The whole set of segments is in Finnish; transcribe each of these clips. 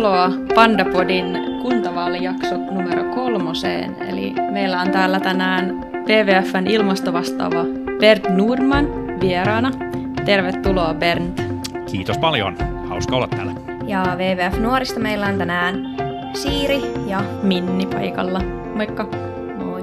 Tervetuloa Pandapodin kuntavaalijakso numero kolmoseen. Eli meillä on täällä tänään WWFn ilmastovastaava Bernd Nurman vieraana. Tervetuloa Bernd. Kiitos paljon. Hauska olla täällä. Ja WWF Nuorista meillä on tänään Siiri ja Minni paikalla. Moikka. Moi.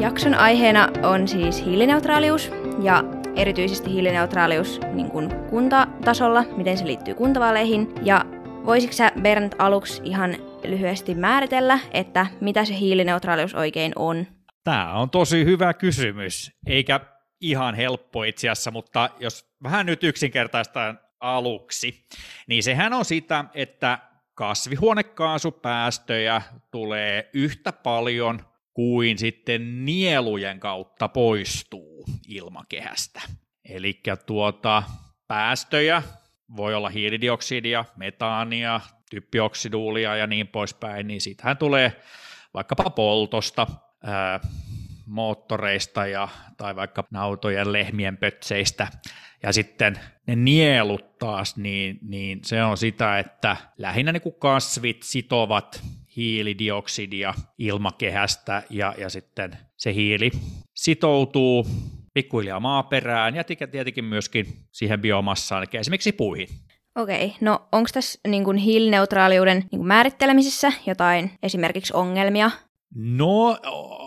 Jakson aiheena on siis hiilineutraalius ja erityisesti hiilineutraalius niin kuin kuntatasolla, miten se liittyy kuntavaaleihin. Ja voisitko sä Bernd aluksi ihan lyhyesti määritellä, että mitä se hiilineutraalius oikein on? Tämä on tosi hyvä kysymys, eikä ihan helppo itse asiassa, mutta jos vähän nyt yksinkertaistaan aluksi, niin sehän on sitä, että kasvihuonekaasupäästöjä tulee yhtä paljon kuin sitten nielujen kautta poistuu ilmakehästä. Eli tuota, päästöjä voi olla hiilidioksidia, metaania, typpioksiduulia ja niin poispäin, niin siitähän tulee vaikkapa poltosta, ää, moottoreista ja, tai vaikka nautojen lehmien pötseistä. Ja sitten ne nielut taas, niin, niin se on sitä, että lähinnä niin kuin kasvit sitovat hiilidioksidia ilmakehästä ja, ja sitten se hiili sitoutuu pikkuhiljaa maaperään ja tietenkin myöskin siihen biomassaan, eli esimerkiksi puihin. Okei, no onko tässä niin kuin hiilineutraaliuden niin kuin määrittelemisessä jotain esimerkiksi ongelmia? No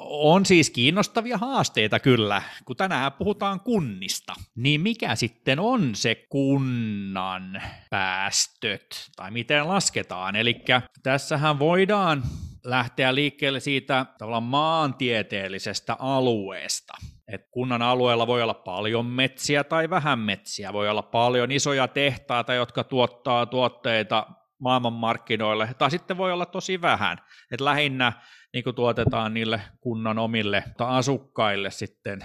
on siis kiinnostavia haasteita kyllä, kun tänään puhutaan kunnista. Niin mikä sitten on se kunnan päästöt, tai miten lasketaan? Eli tässähän voidaan lähteä liikkeelle siitä tavallaan maantieteellisestä alueesta. Et kunnan alueella voi olla paljon metsiä tai vähän metsiä, voi olla paljon isoja tehtaita, jotka tuottaa tuotteita maailmanmarkkinoille, tai sitten voi olla tosi vähän. Et lähinnä niin tuotetaan niille kunnan omille asukkaille sitten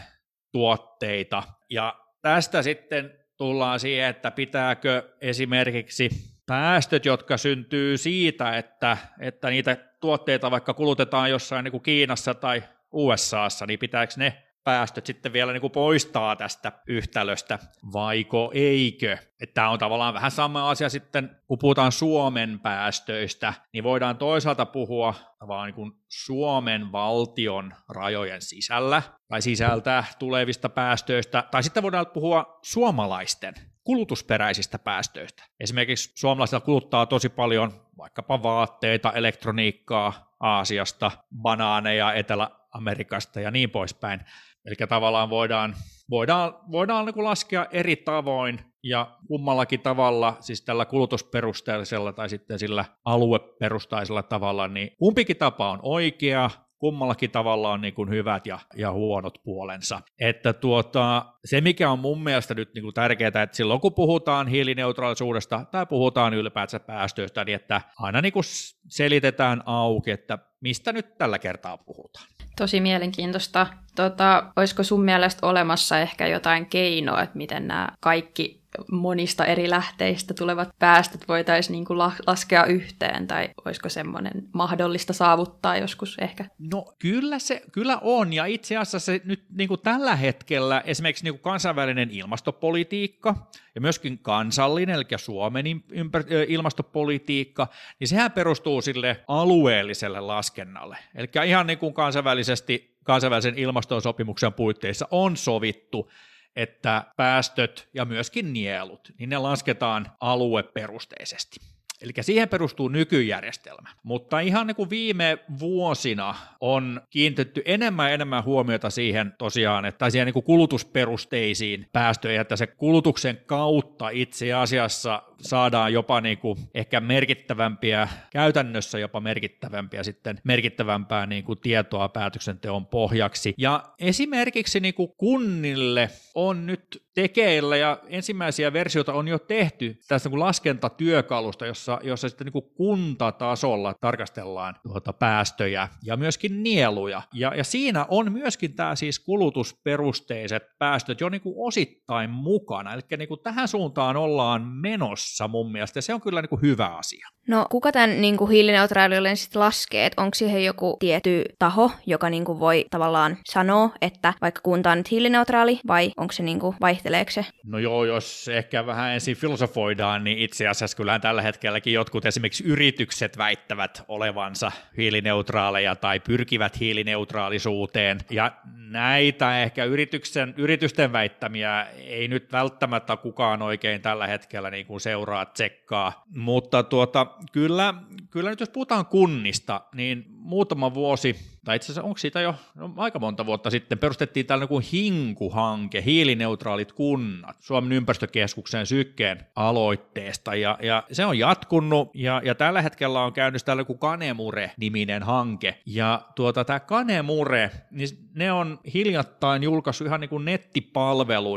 tuotteita. Ja tästä sitten tullaan siihen, että pitääkö esimerkiksi päästöt, jotka syntyy siitä, että, että niitä tuotteita vaikka kulutetaan jossain niin kuin Kiinassa tai USAssa, niin pitääkö ne päästöt sitten vielä niin kuin poistaa tästä yhtälöstä, vaiko eikö? Tämä on tavallaan vähän sama asia sitten, kun puhutaan Suomen päästöistä, niin voidaan toisaalta puhua vaan niin kuin Suomen valtion rajojen sisällä tai sisältä tulevista päästöistä, tai sitten voidaan puhua suomalaisten kulutusperäisistä päästöistä. Esimerkiksi suomalaiset kuluttaa tosi paljon vaikkapa vaatteita, elektroniikkaa Aasiasta, banaaneja Etelä-Amerikasta ja niin poispäin. Eli tavallaan voidaan, voidaan, voidaan niin laskea eri tavoin ja kummallakin tavalla, siis tällä kulutusperusteisella tai sitten sillä alueperustaisella tavalla, niin kumpikin tapa on oikea, kummallakin tavalla on niin kuin hyvät ja, ja huonot puolensa. Että tuota, se, mikä on mun mielestä nyt niin kuin tärkeää, että silloin kun puhutaan hiilineutraalisuudesta tai puhutaan ylipäätään päästöistä, niin että aina niin kuin selitetään auki, että mistä nyt tällä kertaa puhutaan. Tosi mielenkiintoista. Tota, olisiko sun mielestä olemassa ehkä jotain keinoa, että miten nämä kaikki monista eri lähteistä tulevat päästöt voitaisiin niin kuin laskea yhteen, tai olisiko semmoinen mahdollista saavuttaa joskus ehkä? No kyllä se kyllä on, ja itse asiassa se nyt niin kuin tällä hetkellä esimerkiksi niin kuin kansainvälinen ilmastopolitiikka ja myöskin kansallinen, eli Suomen ympär- ilmastopolitiikka, niin sehän perustuu sille alueelliselle laskennalle. Eli ihan niin kuin kansainvälisesti kansainvälisen ilmastosopimuksen puitteissa on sovittu, että päästöt ja myöskin nielut, niin ne lasketaan alueperusteisesti. Eli siihen perustuu nykyjärjestelmä. Mutta ihan niin kuin viime vuosina on kiinnitetty enemmän ja enemmän huomiota siihen tosiaan, että siihen niin kuin kulutusperusteisiin päästöihin, että se kulutuksen kautta itse asiassa saadaan jopa niin kuin ehkä merkittävämpiä, käytännössä jopa merkittävämpiä sitten merkittävämpää niin kuin tietoa päätöksenteon pohjaksi. Ja esimerkiksi niin kuin kunnille on nyt tekeillä ja ensimmäisiä versioita on jo tehty tästä niin laskentatyökalusta, jossa, jossa sitten niin kuntatasolla tarkastellaan tuota päästöjä ja myöskin nieluja. Ja, ja siinä on myöskin tämä siis kulutusperusteiset päästöt jo niin osittain mukana. Eli niin tähän suuntaan ollaan menossa mun mielestä ja se on kyllä niin hyvä asia. No kuka tämän niin kuin hiilineutraaliuden sitten laskee? Onko siihen joku tietty taho, joka niin kuin voi tavallaan sanoa, että vaikka kunta on nyt hiilineutraali, vai onko se niin kuin, vaihteleeko se? No joo, jos ehkä vähän ensin filosofoidaan, niin itse asiassa kyllähän tällä hetkelläkin jotkut esimerkiksi yritykset väittävät olevansa hiilineutraaleja tai pyrkivät hiilineutraalisuuteen. Ja näitä ehkä yrityksen, yritysten väittämiä ei nyt välttämättä kukaan oikein tällä hetkellä niin kuin seuraa, tsekkaa. Mutta tuota, kyllä, kyllä nyt jos puhutaan kunnista, niin muutama vuosi, tai itse asiassa onko siitä jo no, aika monta vuotta sitten, perustettiin tällainen kuin HINKU-hanke, hiilineutraalit kunnat, Suomen ympäristökeskuksen sykkeen aloitteesta, ja, ja se on jatkunut, ja, ja tällä hetkellä on käynnissä tällainen kuin Kanemure-niminen hanke, ja tuota, tämä Kanemure, niin ne on hiljattain julkaissut ihan niin kuin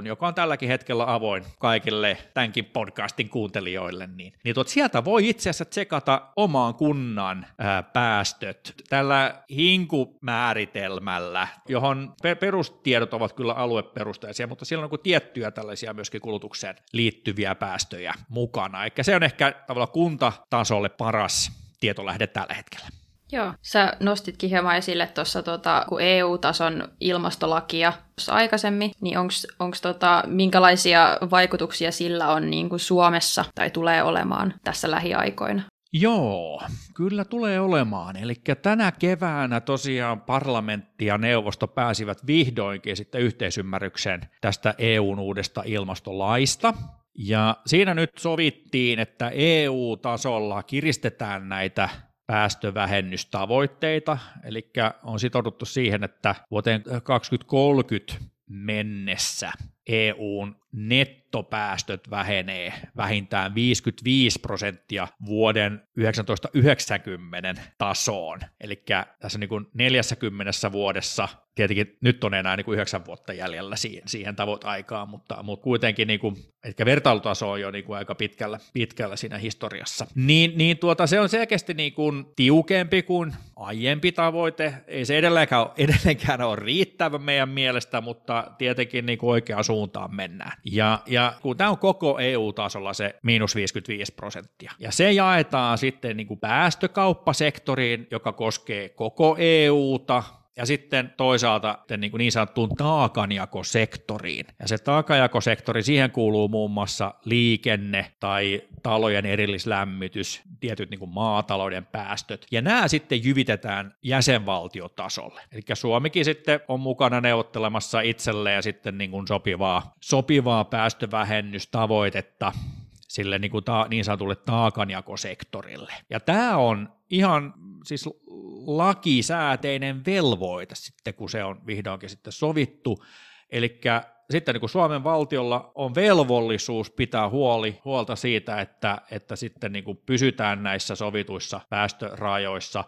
joka on tälläkin hetkellä avoin kaikille tämänkin podcastin kuuntelijoille, niin, niin tuot, sieltä voi itse asiassa tsekata omaan kunnan ää, päästöt. Tällä hinku-määritelmällä, johon perustiedot ovat kyllä alueperusteisia, mutta siellä on niin tiettyjä tällaisia myöskin kulutukseen liittyviä päästöjä mukana. Eli se on ehkä tavallaan kuntatasolle paras tietolähde tällä hetkellä. Joo, sä nostitkin hieman esille tuossa, tota, kun EU-tason ilmastolakia aikaisemmin, niin onko tota, minkälaisia vaikutuksia sillä on niin kuin Suomessa tai tulee olemaan tässä lähiaikoina? Joo, kyllä tulee olemaan. Eli tänä keväänä tosiaan parlamentti ja neuvosto pääsivät vihdoinkin sitten yhteisymmärrykseen tästä EUn uudesta ilmastolaista. Ja siinä nyt sovittiin, että EU-tasolla kiristetään näitä päästövähennystavoitteita, eli on sitouduttu siihen, että vuoteen 2030 mennessä EUn nettopäästöt vähenee vähintään 55 prosenttia vuoden 1990 tasoon. Eli tässä niin kuin 40 vuodessa, tietenkin nyt on enää niin kuin 9 vuotta jäljellä siihen, siihen tavoitaikaan, mutta, mutta kuitenkin niin kuin, ehkä vertailutaso on jo niin kuin aika pitkällä, pitkällä siinä historiassa. Niin, niin tuota, se on selkeästi niin kuin tiukempi kuin aiempi tavoite. Ei se edelleenkään, edelleenkään ole riittävä meidän mielestä, mutta tietenkin niin kuin oikeaan suuntaan mennään. Ja, ja kun tämä on koko EU-tasolla se miinus 55 prosenttia, ja se jaetaan sitten niin kuin päästökauppasektoriin, joka koskee koko EUta, ja sitten toisaalta niin, kuin niin sanottuun taakanjakosektoriin. Ja se taakanjakosektori, siihen kuuluu muun muassa liikenne tai talojen erillislämmitys, tietyt niin kuin maatalouden päästöt. Ja nämä sitten jyvitetään jäsenvaltiotasolle. Eli Suomikin sitten on mukana neuvottelemassa itselleen sitten niin kuin sopivaa, sopivaa päästövähennystavoitetta sille niin, kuin ta, niin sanotulle taakanjakosektorille. Ja tämä on ihan siis lakisääteinen velvoite sitten, kun se on vihdoinkin sitten sovittu. Eli sitten niin kuin Suomen valtiolla on velvollisuus pitää huoli, huolta siitä, että, että sitten niin kuin pysytään näissä sovituissa päästörajoissa.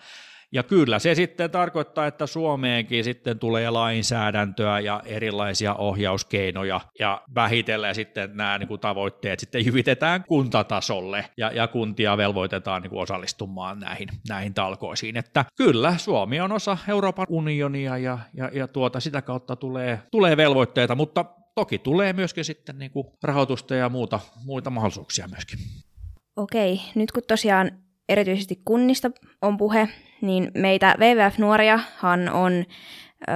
Ja kyllä se sitten tarkoittaa, että Suomeenkin sitten tulee lainsäädäntöä ja erilaisia ohjauskeinoja ja vähitellen sitten nämä niin kuin tavoitteet sitten jyvitetään kuntatasolle ja, ja kuntia velvoitetaan niin kuin osallistumaan näihin, näihin talkoisiin. Että kyllä Suomi on osa Euroopan unionia ja, ja, ja tuota, sitä kautta tulee, tulee velvoitteita, mutta toki tulee myöskin sitten niin kuin rahoitusta ja muuta, muita mahdollisuuksia myöskin. Okei, nyt kun tosiaan erityisesti kunnista on puhe, niin meitä WWF-nuoriahan on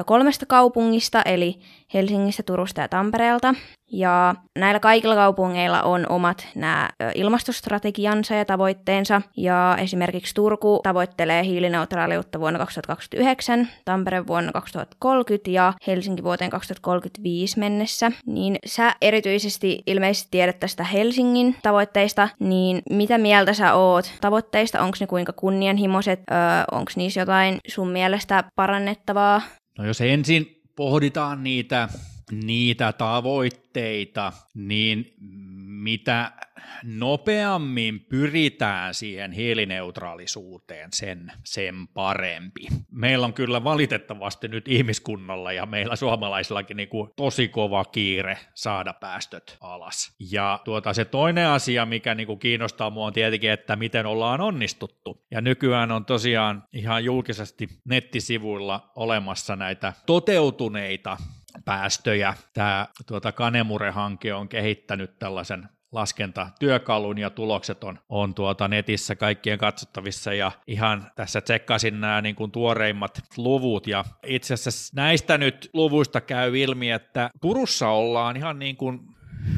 kolmesta kaupungista, eli Helsingistä, Turusta ja Tampereelta. Ja näillä kaikilla kaupungeilla on omat nämä ilmastostrategiansa ja tavoitteensa. Ja esimerkiksi Turku tavoittelee hiilineutraaliutta vuonna 2029, Tampere vuonna 2030 ja Helsinki vuoteen 2035 mennessä. Niin sä erityisesti ilmeisesti tiedät tästä Helsingin tavoitteista, niin mitä mieltä sä oot tavoitteista? Onko ne kuinka kunnianhimoiset? Onko niissä jotain sun mielestä parannettavaa? No jos ensin pohditaan niitä, niitä tavoitteita, niin mitä nopeammin pyritään siihen hiilineutraalisuuteen, sen, sen parempi. Meillä on kyllä valitettavasti nyt ihmiskunnalla ja meillä suomalaisillakin niin kuin tosi kova kiire saada päästöt alas. Ja tuota, se toinen asia, mikä niin kuin kiinnostaa mua on tietenkin, että miten ollaan onnistuttu. Ja nykyään on tosiaan ihan julkisesti nettisivuilla olemassa näitä toteutuneita päästöjä. Tämä tuota Kanemure-hanke on kehittänyt tällaisen laskentatyökalun ja tulokset on, on tuota netissä kaikkien katsottavissa ja ihan tässä tsekkasin nämä niin kuin tuoreimmat luvut ja itse asiassa näistä nyt luvuista käy ilmi, että Turussa ollaan ihan niin kuin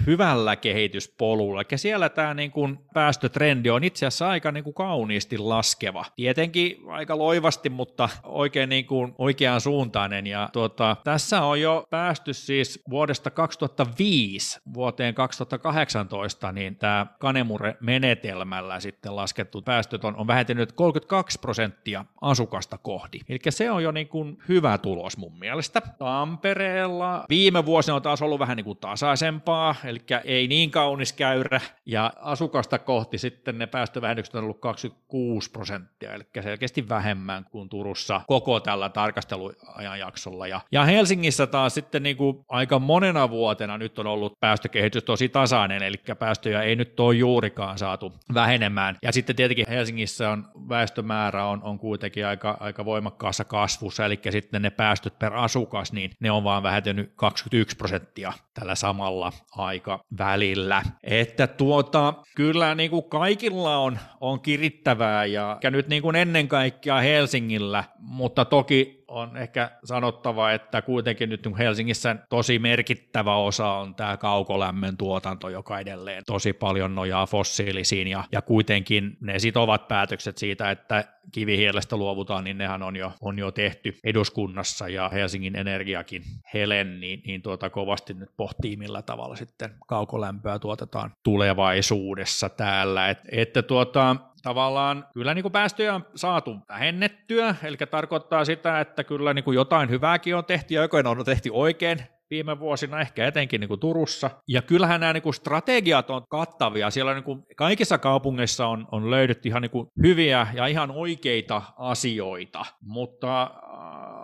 hyvällä kehityspolulla. Ja siellä tämä niin kuin päästötrendi on itse asiassa aika niin kuin kauniisti laskeva. Tietenkin aika loivasti, mutta oikein niin kuin oikeaan suuntainen. Ja tuota, tässä on jo päästy siis vuodesta 2005 vuoteen 2018, niin tämä Kanemure-menetelmällä sitten laskettu päästöt on, on vähentynyt 32 prosenttia asukasta kohti. Eli se on jo niin kuin hyvä tulos mun mielestä. Tampereella viime vuosina on taas ollut vähän niin kuin tasaisempaa, eli ei niin kaunis käyrä, ja asukasta kohti sitten ne päästövähennykset on ollut 26 prosenttia, eli selkeästi vähemmän kuin Turussa koko tällä tarkasteluajanjaksolla. Ja, ja Helsingissä taas sitten niin kuin aika monena vuotena nyt on ollut päästökehitys tosi tasainen, eli päästöjä ei nyt ole juurikaan saatu vähenemään. Ja sitten tietenkin Helsingissä on väestömäärä on, on kuitenkin aika, aika voimakkaassa kasvussa, eli sitten ne päästöt per asukas, niin ne on vaan vähentynyt 21 prosenttia tällä samalla aika välillä. Että tuota, kyllä niin kuin kaikilla on, on kirittävää ja, ja nyt niin kuin ennen kaikkea Helsingillä, mutta toki on ehkä sanottava, että kuitenkin nyt Helsingissä tosi merkittävä osa on tämä kaukolämmön tuotanto, joka edelleen tosi paljon nojaa fossiilisiin ja, ja kuitenkin ne sitovat päätökset siitä, että kivihielestä luovutaan, niin nehän on jo, on jo tehty eduskunnassa ja Helsingin Energiakin Helen, niin, niin tuota kovasti nyt pohtii, millä tavalla sitten kaukolämpöä tuotetaan tulevaisuudessa täällä. Et, että tuota, tavallaan kyllä niin kuin päästöjä on saatu vähennettyä, eli tarkoittaa sitä, että kyllä niin kuin jotain hyvääkin on tehty ja jokin on tehty oikein viime vuosina, ehkä etenkin niin kuin Turussa. Ja kyllähän nämä niin kuin strategiat on kattavia. Siellä niin kuin kaikissa kaupungeissa on, on löydetty ihan niin kuin hyviä ja ihan oikeita asioita, mutta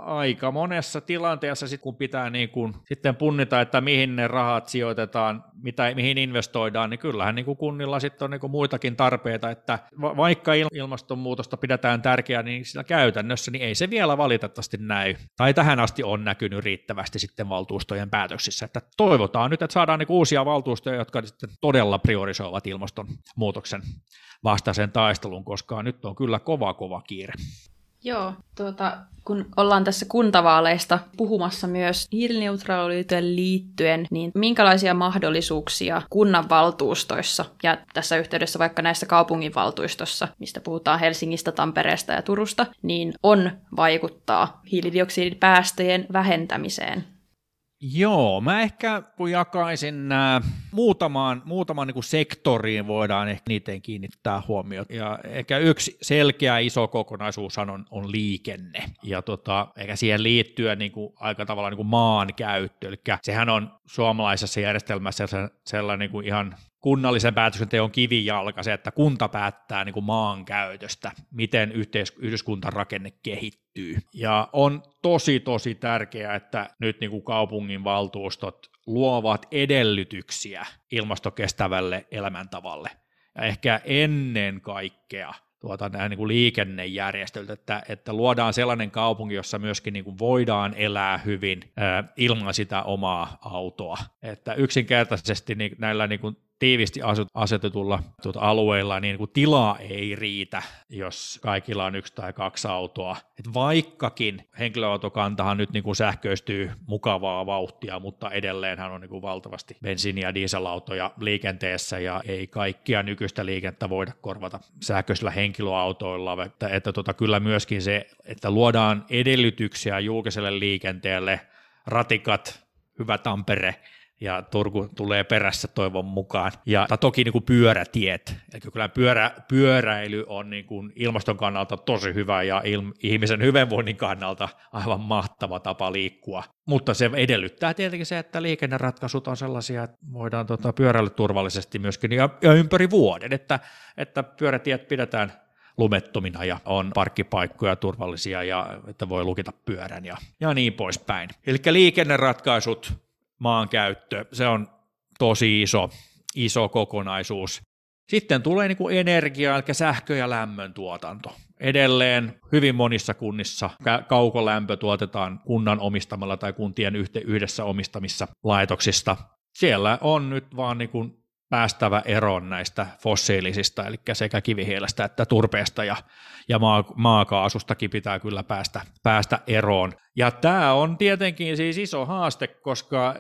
aika monessa tilanteessa, sit kun pitää niin kun, sitten punnita, että mihin ne rahat sijoitetaan, mitä, mihin investoidaan, niin kyllähän niin kunnilla sitten on niin muitakin tarpeita, että va- vaikka ilmastonmuutosta pidetään tärkeää, niin sillä käytännössä niin ei se vielä valitettavasti näy, tai tähän asti on näkynyt riittävästi sitten valtuustojen päätöksissä, että toivotaan nyt, että saadaan niin uusia valtuustoja, jotka sitten todella priorisoivat ilmastonmuutoksen vastaisen taistelun, koska nyt on kyllä kova kova kiire. Joo, tuota, kun ollaan tässä kuntavaaleista puhumassa myös hiilineutraaliuteen liittyen, niin minkälaisia mahdollisuuksia kunnanvaltuustoissa ja tässä yhteydessä vaikka näissä kaupunginvaltuistossa, mistä puhutaan Helsingistä, Tampereesta ja Turusta, niin on vaikuttaa hiilidioksidipäästöjen vähentämiseen? Joo, mä ehkä jakaisin nämä muutamaan, muutamaan niin sektoriin voidaan ehkä niiden kiinnittää huomiota. Ja ehkä yksi selkeä iso kokonaisuus on, on liikenne. Ja tota, ehkä siihen liittyen niin kuin, aika tavalla niin kuin maankäyttö. Eli sehän on suomalaisessa järjestelmässä sellainen niin kuin ihan kunnallisen päätöksenteon kivijalka se, että kunta päättää niin kuin maan käytöstä, miten yhteis- yhdyskuntarakenne kehittyy. Ja on tosi tosi tärkeää, että nyt niin kuin kaupungin valtuustot luovat edellytyksiä ilmastokestävälle elämäntavalle. Ja ehkä ennen kaikkea tuota, nämä niin kuin liikennejärjestöltä, että, että luodaan sellainen kaupunki, jossa myöskin niin kuin voidaan elää hyvin ää, ilman sitä omaa autoa. Että yksinkertaisesti niin näillä niin kuin tiivisti asetetulla tuota alueilla, niin kuin tilaa ei riitä, jos kaikilla on yksi tai kaksi autoa. Et vaikkakin henkilöautokantahan nyt niin kuin sähköistyy mukavaa vauhtia, mutta edelleenhän on niin kuin valtavasti bensiini- ja dieselautoja liikenteessä ja ei kaikkia nykyistä liikennettä voida korvata sähköisillä henkilöautoilla. Että, että tota, kyllä myöskin se, että luodaan edellytyksiä julkiselle liikenteelle, ratikat, hyvä Tampere, ja Turku tulee perässä toivon mukaan. Ja toki niin kuin pyörätiet, eli kyllä pyörä, pyöräily on niin kuin ilmaston kannalta tosi hyvä ja il, ihmisen hyvinvoinnin kannalta aivan mahtava tapa liikkua. Mutta se edellyttää tietenkin se, että liikenneratkaisut on sellaisia, että voidaan tota, pyöräillä turvallisesti myöskin ja, ja ympäri vuoden, että, että pyörätiet pidetään lumettomina ja on parkkipaikkoja turvallisia ja että voi lukita pyörän ja, ja niin poispäin. Eli liikenneratkaisut maankäyttö, se on tosi iso, iso kokonaisuus. Sitten tulee niin kuin energia, eli sähkö- ja lämmön tuotanto. Edelleen hyvin monissa kunnissa kaukolämpö tuotetaan kunnan omistamalla tai kuntien yhdessä omistamissa laitoksista. Siellä on nyt vaan niin kuin päästävä eroon näistä fossiilisista, eli sekä kivihiilestä että turpeesta ja, ja maa, maakaasustakin pitää kyllä päästä, päästä eroon. Ja tämä on tietenkin siis iso haaste, koska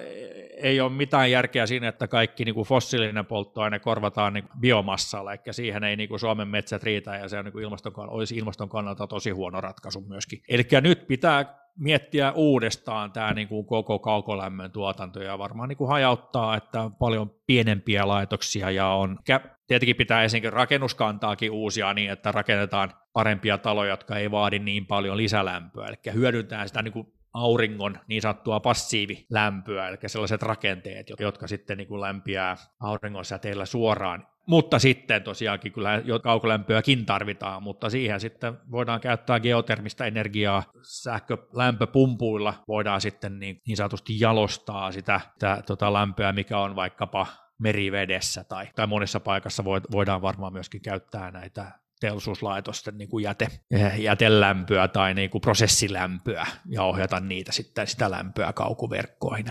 ei ole mitään järkeä siinä, että kaikki niin kuin fossiilinen polttoaine korvataan niin biomassalla, eli siihen ei niin kuin Suomen metsät riitä, ja se on niin kuin ilmaston, olisi ilmaston kannalta tosi huono ratkaisu myöskin. Eli nyt pitää miettiä uudestaan tämä niin kuin koko kaukolämmön tuotanto ja varmaan niin kuin hajauttaa, että on paljon pienempiä laitoksia ja on, tietenkin pitää ensinnäkin rakennuskantaakin uusia niin, että rakennetaan parempia taloja, jotka ei vaadi niin paljon lisälämpöä, eli hyödyntää sitä niin kuin auringon niin sanottua passiivilämpöä, eli sellaiset rakenteet, jotka sitten niin kuin lämpiää auringon säteillä suoraan. Mutta sitten tosiaankin kyllä kaukolämpöäkin tarvitaan, mutta siihen sitten voidaan käyttää geotermistä energiaa sähkölämpöpumpuilla, voidaan sitten niin, niin sanotusti jalostaa sitä, sitä tota lämpöä, mikä on vaikkapa merivedessä tai, tai monessa paikassa voidaan varmaan myöskin käyttää näitä teollisuuslaitosten niin kuin jäte, eh, jätelämpöä tai niin kuin prosessilämpöä ja ohjata niitä sitten sitä lämpöä kaukoverkkoihin.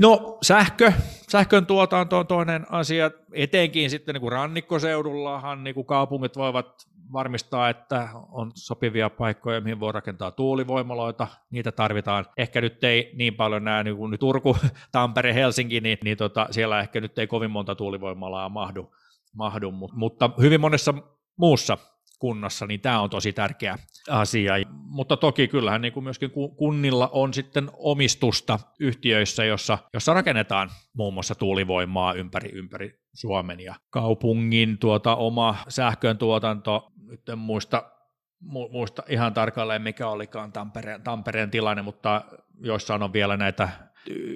No sähkö, sähkön tuotanto on toinen asia, etenkin sitten niin kuin rannikkoseudullahan niin kuin kaupungit voivat varmistaa, että on sopivia paikkoja, mihin voi rakentaa tuulivoimaloita, niitä tarvitaan. Ehkä nyt ei niin paljon nämä niin kuin Turku, Tampere, Helsinki, niin, niin tota, siellä ehkä nyt ei kovin monta tuulivoimalaa mahdu, mahdu mutta hyvin monessa muussa kunnassa, niin tämä on tosi tärkeä asia. Mutta toki kyllähän niin kuin myöskin kunnilla on sitten omistusta yhtiöissä, jossa, jossa rakennetaan muun muassa tuulivoimaa ympäri, ympäri Suomen ja kaupungin tuota, oma sähkön tuotanto, nyt en muista, muista ihan tarkalleen mikä olikaan Tampereen, Tampereen tilanne, mutta joissain on vielä näitä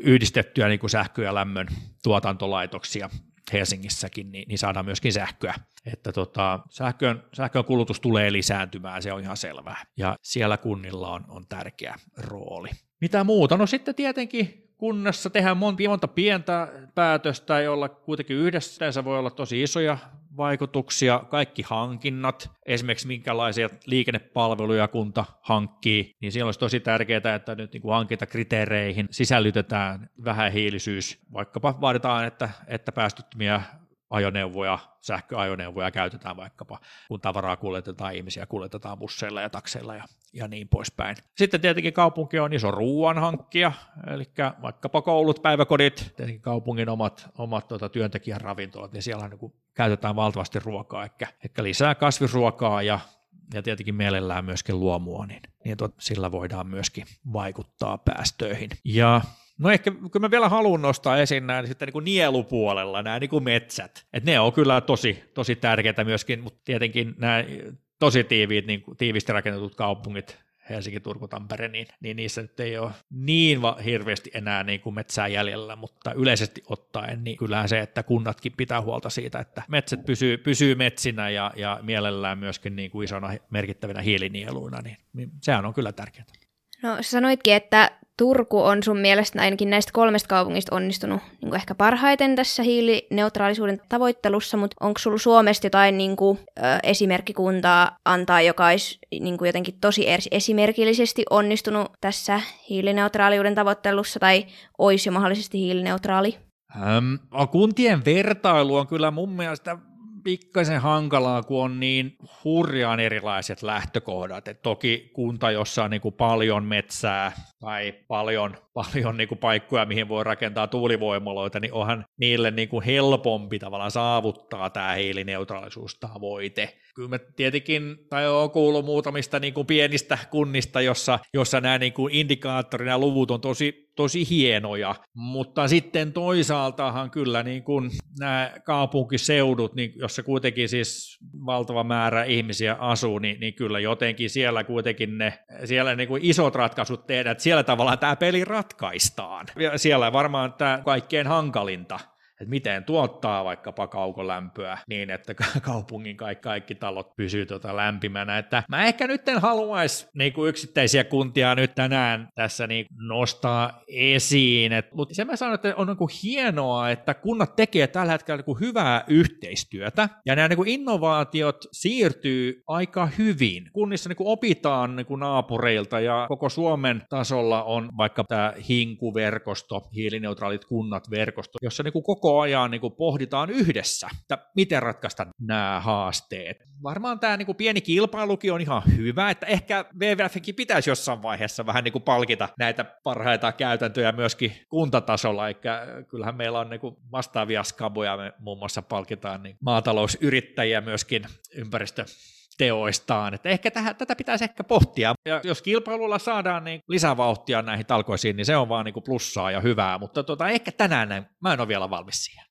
yhdistettyjä niin kuin sähkö- ja lämmön tuotantolaitoksia, Helsingissäkin, niin, niin saadaan myöskin sähköä. Että tota, sähkön, sähkön kulutus tulee lisääntymään, se on ihan selvää. Ja siellä kunnilla on, on tärkeä rooli. Mitä muuta? No sitten tietenkin kunnassa tehdään monta, monta pientä päätöstä, joilla kuitenkin yhdessä voi olla tosi isoja vaikutuksia, kaikki hankinnat, esimerkiksi minkälaisia liikennepalveluja kunta hankkii, niin siellä olisi tosi tärkeää, että nyt niin kuin hankintakriteereihin sisällytetään vähähiilisyys, vaikkapa vaaditaan, että, että päästöttömiä ajoneuvoja, sähköajoneuvoja käytetään vaikkapa, kun tavaraa kuljetetaan, ihmisiä kuljetetaan busseilla ja takseilla ja, ja niin poispäin. Sitten tietenkin kaupunki on iso ruoan hankkija, eli vaikkapa koulut, päiväkodit, tietenkin kaupungin omat, omat tuota, työntekijän ravintolat, niin siellä niin käytetään valtavasti ruokaa, ehkä, ehkä lisää kasvisruokaa ja ja tietenkin mielellään myöskin luomua, niin, niin tuot, sillä voidaan myöskin vaikuttaa päästöihin. Ja No ehkä, kun mä vielä haluan nostaa esiin nämä sitten niin kuin nielupuolella, nämä niin kuin metsät. että ne on kyllä tosi, tosi tärkeitä myöskin, mutta tietenkin nämä tosi tiiviit, niin kuin, tiivisti rakennetut kaupungit, Helsinki, Turku, Tampere, niin, niin niissä nyt ei ole niin va- hirveästi enää niin kuin metsää jäljellä, mutta yleisesti ottaen, niin kyllähän se, että kunnatkin pitää huolta siitä, että metsät pysyy, pysyy metsinä ja, ja mielellään myöskin niin kuin isona merkittävinä hiilinieluina, niin, niin sehän on kyllä tärkeää. No sanoitkin, että Turku on sun mielestä ainakin näistä kolmesta kaupungista onnistunut niin kuin ehkä parhaiten tässä hiilineutraalisuuden tavoittelussa, mutta onko sulla Suomesta jotain niin kuin, ö, esimerkkikuntaa antaa, joka olisi niin kuin jotenkin tosi esimerkillisesti onnistunut tässä hiilineutraaliuden tavoittelussa tai olisi jo mahdollisesti hiilineutraali? Ähm, kuntien vertailu on kyllä mun mielestä pikkasen hankalaa, kun on niin hurjaan erilaiset lähtökohdat. Et toki kunta, jossa on niin kuin paljon metsää tai paljon, paljon niin kuin paikkoja, mihin voi rakentaa tuulivoimaloita, niin onhan niille niin kuin helpompi tavallaan saavuttaa tämä hiilineutraalisuustavoite. Kyllä mä tietenkin, tai olen kuullut muutamista niin kuin pienistä kunnista, jossa, jossa nämä niin kuin indikaattorit, nämä luvut on tosi, tosi hienoja, mutta sitten toisaaltahan kyllä niin kuin nämä kaupunkiseudut, niin jossa kuitenkin siis valtava määrä ihmisiä asuu, niin, niin kyllä jotenkin siellä kuitenkin ne, siellä niin kuin isot ratkaisut tehdään, että siellä tavallaan tämä peli ratkaistaan. Ja siellä varmaan tämä kaikkein hankalinta että miten tuottaa vaikkapa kaukolämpöä niin, että kaupungin kaikki, kaikki talot pysyy tota lämpimänä. Että mä ehkä nyt en haluaisi niinku yksittäisiä kuntia nyt tänään tässä niin nostaa esiin, mutta se mä sanon, että on niinku hienoa, että kunnat tekee tällä hetkellä niinku hyvää yhteistyötä ja nämä niinku innovaatiot siirtyy aika hyvin. Kunnissa niinku opitaan niinku naapureilta ja koko Suomen tasolla on vaikka tämä HINKU-verkosto, hiilineutraalit kunnat verkosto, jossa niinku koko koko ajan niin kuin pohditaan yhdessä, että miten ratkaista nämä haasteet. Varmaan tämä niin kuin pieni kilpailukin on ihan hyvä, että ehkä WWFkin pitäisi jossain vaiheessa vähän niin kuin palkita näitä parhaita käytäntöjä myöskin kuntatasolla, eli kyllähän meillä on niin kuin vastaavia skaboja, me muun muassa palkitaan niin maatalousyrittäjiä myöskin ympäristö teoistaan. Että ehkä tähän, tätä pitäisi ehkä pohtia. Ja jos kilpailulla saadaan niin lisävauhtia näihin talkoisiin, niin se on vaan niin kuin plussaa ja hyvää, mutta tota, ehkä tänään näin, mä en ole vielä valmis siihen.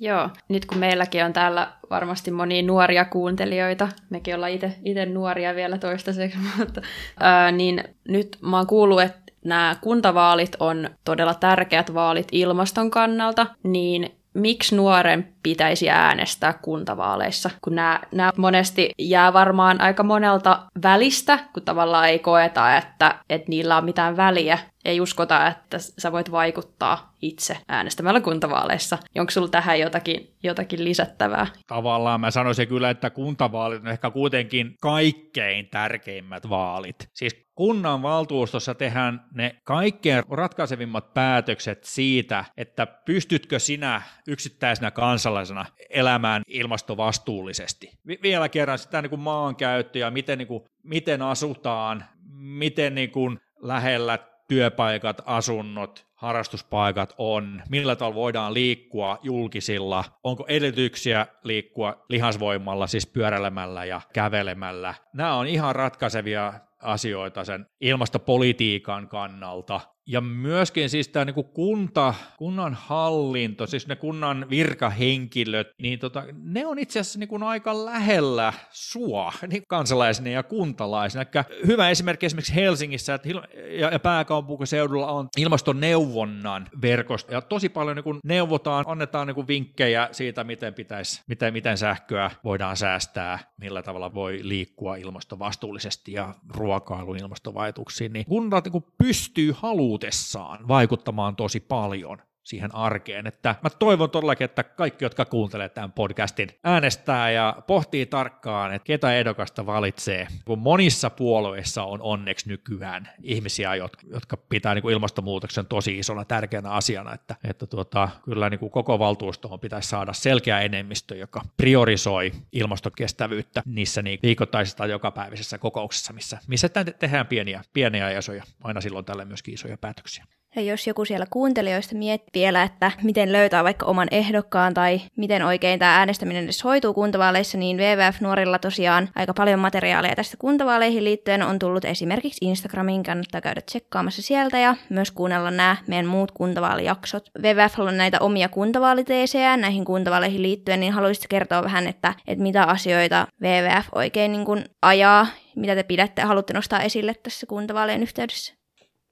Joo, nyt kun meilläkin on täällä varmasti monia nuoria kuuntelijoita, mekin ollaan itse nuoria vielä toistaiseksi, mutta ää, niin nyt mä oon kuullut, että nämä kuntavaalit on todella tärkeät vaalit ilmaston kannalta, niin miksi nuoren pitäisi äänestää kuntavaaleissa, kun nämä, nämä monesti jää varmaan aika monelta välistä, kun tavallaan ei koeta, että, että niillä on mitään väliä. Ei uskota, että sä voit vaikuttaa itse äänestämällä kuntavaaleissa. Onko sulla tähän jotakin, jotakin lisättävää? Tavallaan mä sanoisin kyllä, että kuntavaalit on ehkä kuitenkin kaikkein tärkeimmät vaalit. Siis kunnan valtuustossa tehdään ne kaikkein ratkaisevimmat päätökset siitä, että pystytkö sinä yksittäisenä kansalaisena elämään ilmastovastuullisesti. Vielä kerran sitä niin kuin maankäyttö ja miten, niin kuin, miten asutaan, miten niin kuin lähellä työpaikat, asunnot, harrastuspaikat on, millä tavalla voidaan liikkua julkisilla, onko edellytyksiä liikkua lihasvoimalla, siis pyöräilemällä ja kävelemällä. Nämä on ihan ratkaisevia asioita sen ilmastopolitiikan kannalta. Ja myöskin siis tämä niin kunta, kunnan hallinto, siis ne kunnan virkahenkilöt, niin tota, ne on itse asiassa niin aika lähellä sua niin kansalaisena ja kuntalaisena. Eli hyvä esimerkki esimerkiksi Helsingissä että ja, ja pääkaupunkiseudulla on ilmastoneuvonnan verkosto, ja tosi paljon niin neuvotaan, annetaan niin vinkkejä siitä, miten, pitäisi, miten, miten sähköä voidaan säästää, millä tavalla voi liikkua ilmastovastuullisesti ja ruokailu ilmastovaikutuksiin, niin kunnat niin pystyy haluamaan halutessaan vaikuttamaan tosi paljon siihen arkeen. Että mä toivon todellakin, että kaikki, jotka kuuntelee tämän podcastin, äänestää ja pohtii tarkkaan, että ketä ehdokasta valitsee. Kun monissa puolueissa on onneksi nykyään ihmisiä, jotka pitää niin kuin ilmastonmuutoksen tosi isona tärkeänä asiana, että, että tuota, kyllä niin kuin koko valtuustoon pitäisi saada selkeä enemmistö, joka priorisoi ilmastokestävyyttä niissä niin viikoittaisissa tai jokapäiväisissä kokouksissa, missä, missä tehdään pieniä, pieniä ja isoja, aina silloin tällä myöskin isoja päätöksiä. Ja jos joku siellä kuuntelijoista miettii vielä, että miten löytää vaikka oman ehdokkaan tai miten oikein tämä äänestäminen edes hoituu kuntavaaleissa, niin WWF-nuorilla tosiaan aika paljon materiaalia tästä kuntavaaleihin liittyen on tullut esimerkiksi Instagramiin, kannattaa käydä tsekkaamassa sieltä ja myös kuunnella nämä meidän muut kuntavaalijaksot. WWF on näitä omia kuntavaaliteesejä näihin kuntavaaleihin liittyen, niin haluaisitko kertoa vähän, että, että mitä asioita WWF oikein niin kuin ajaa, mitä te pidätte haluatte nostaa esille tässä kuntavaalien yhteydessä?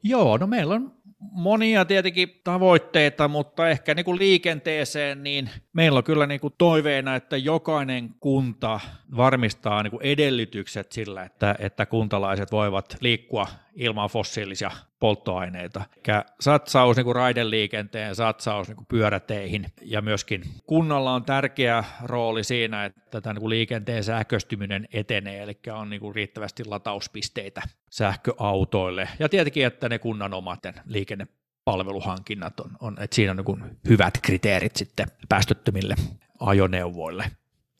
Joo, no meillä on monia tietenkin tavoitteita, mutta ehkä niin kuin liikenteeseen, niin meillä on kyllä niin kuin toiveena, että jokainen kunta varmistaa niin kuin edellytykset sillä, että, että kuntalaiset voivat liikkua ilman fossiilisia polttoaineita. Eli satsaus niin kuin raideliikenteen, satsaus niin kuin pyöräteihin ja myöskin kunnalla on tärkeä rooli siinä, että tämän niin kuin liikenteen sähköstyminen etenee, eli on niin kuin riittävästi latauspisteitä sähköautoille ja tietenkin, että ne kunnan omat liikennepalveluhankinnat on, on että siinä on niin hyvät kriteerit sitten päästöttömille ajoneuvoille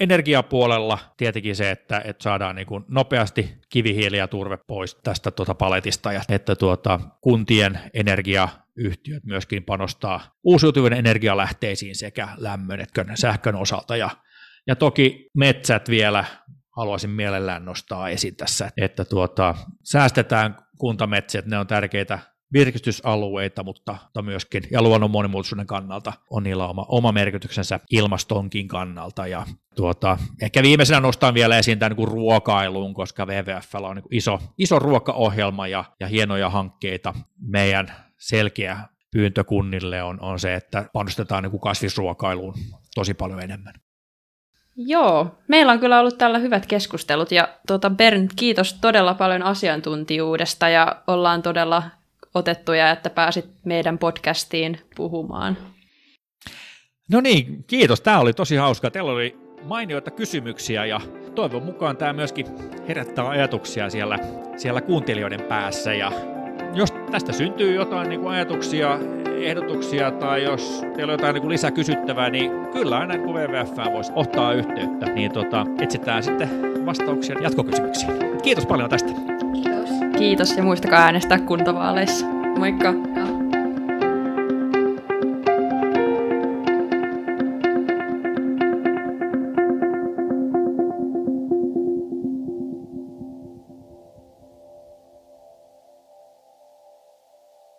energiapuolella tietenkin se, että, että saadaan niin kuin nopeasti kivihiili ja turve pois tästä tuota paletista ja että tuota, kuntien energiayhtiöt myöskin panostaa uusiutuvien energialähteisiin sekä lämmön että sähkön osalta. Ja, ja toki metsät vielä haluaisin mielellään nostaa esiin tässä, että tuota, säästetään kuntametsiä, ne on tärkeitä virkistysalueita, mutta, mutta myöskin ja luonnon monimuotoisuuden kannalta on niillä oma, oma merkityksensä ilmastonkin kannalta. Ja tuota, ehkä viimeisenä nostan vielä esiin tämän niin ruokailuun, koska WWF on niin iso, iso ruokaohjelma ja, ja hienoja hankkeita. Meidän selkeä pyyntökunnille on, on se, että panostetaan niin kasvisruokailuun tosi paljon enemmän. Joo, meillä on kyllä ollut tällä hyvät keskustelut ja tuota Bernd, kiitos todella paljon asiantuntijuudesta ja ollaan todella otettuja, että pääsit meidän podcastiin puhumaan. No niin, kiitos. Tämä oli tosi hauska. Teillä oli mainioita kysymyksiä ja toivon mukaan tämä myöskin herättää ajatuksia siellä, siellä kuuntelijoiden päässä. Ja jos tästä syntyy jotain niin kuin ajatuksia, ehdotuksia tai jos teillä on jotain niin kuin lisäkysyttävää, niin kyllä aina kun WWF voisi ottaa yhteyttä, niin tota, etsitään sitten vastauksia jatkokysymyksiin. Kiitos paljon tästä. Kiitos. Ja muistakaa äänestää kuntavaaleissa. Moikka!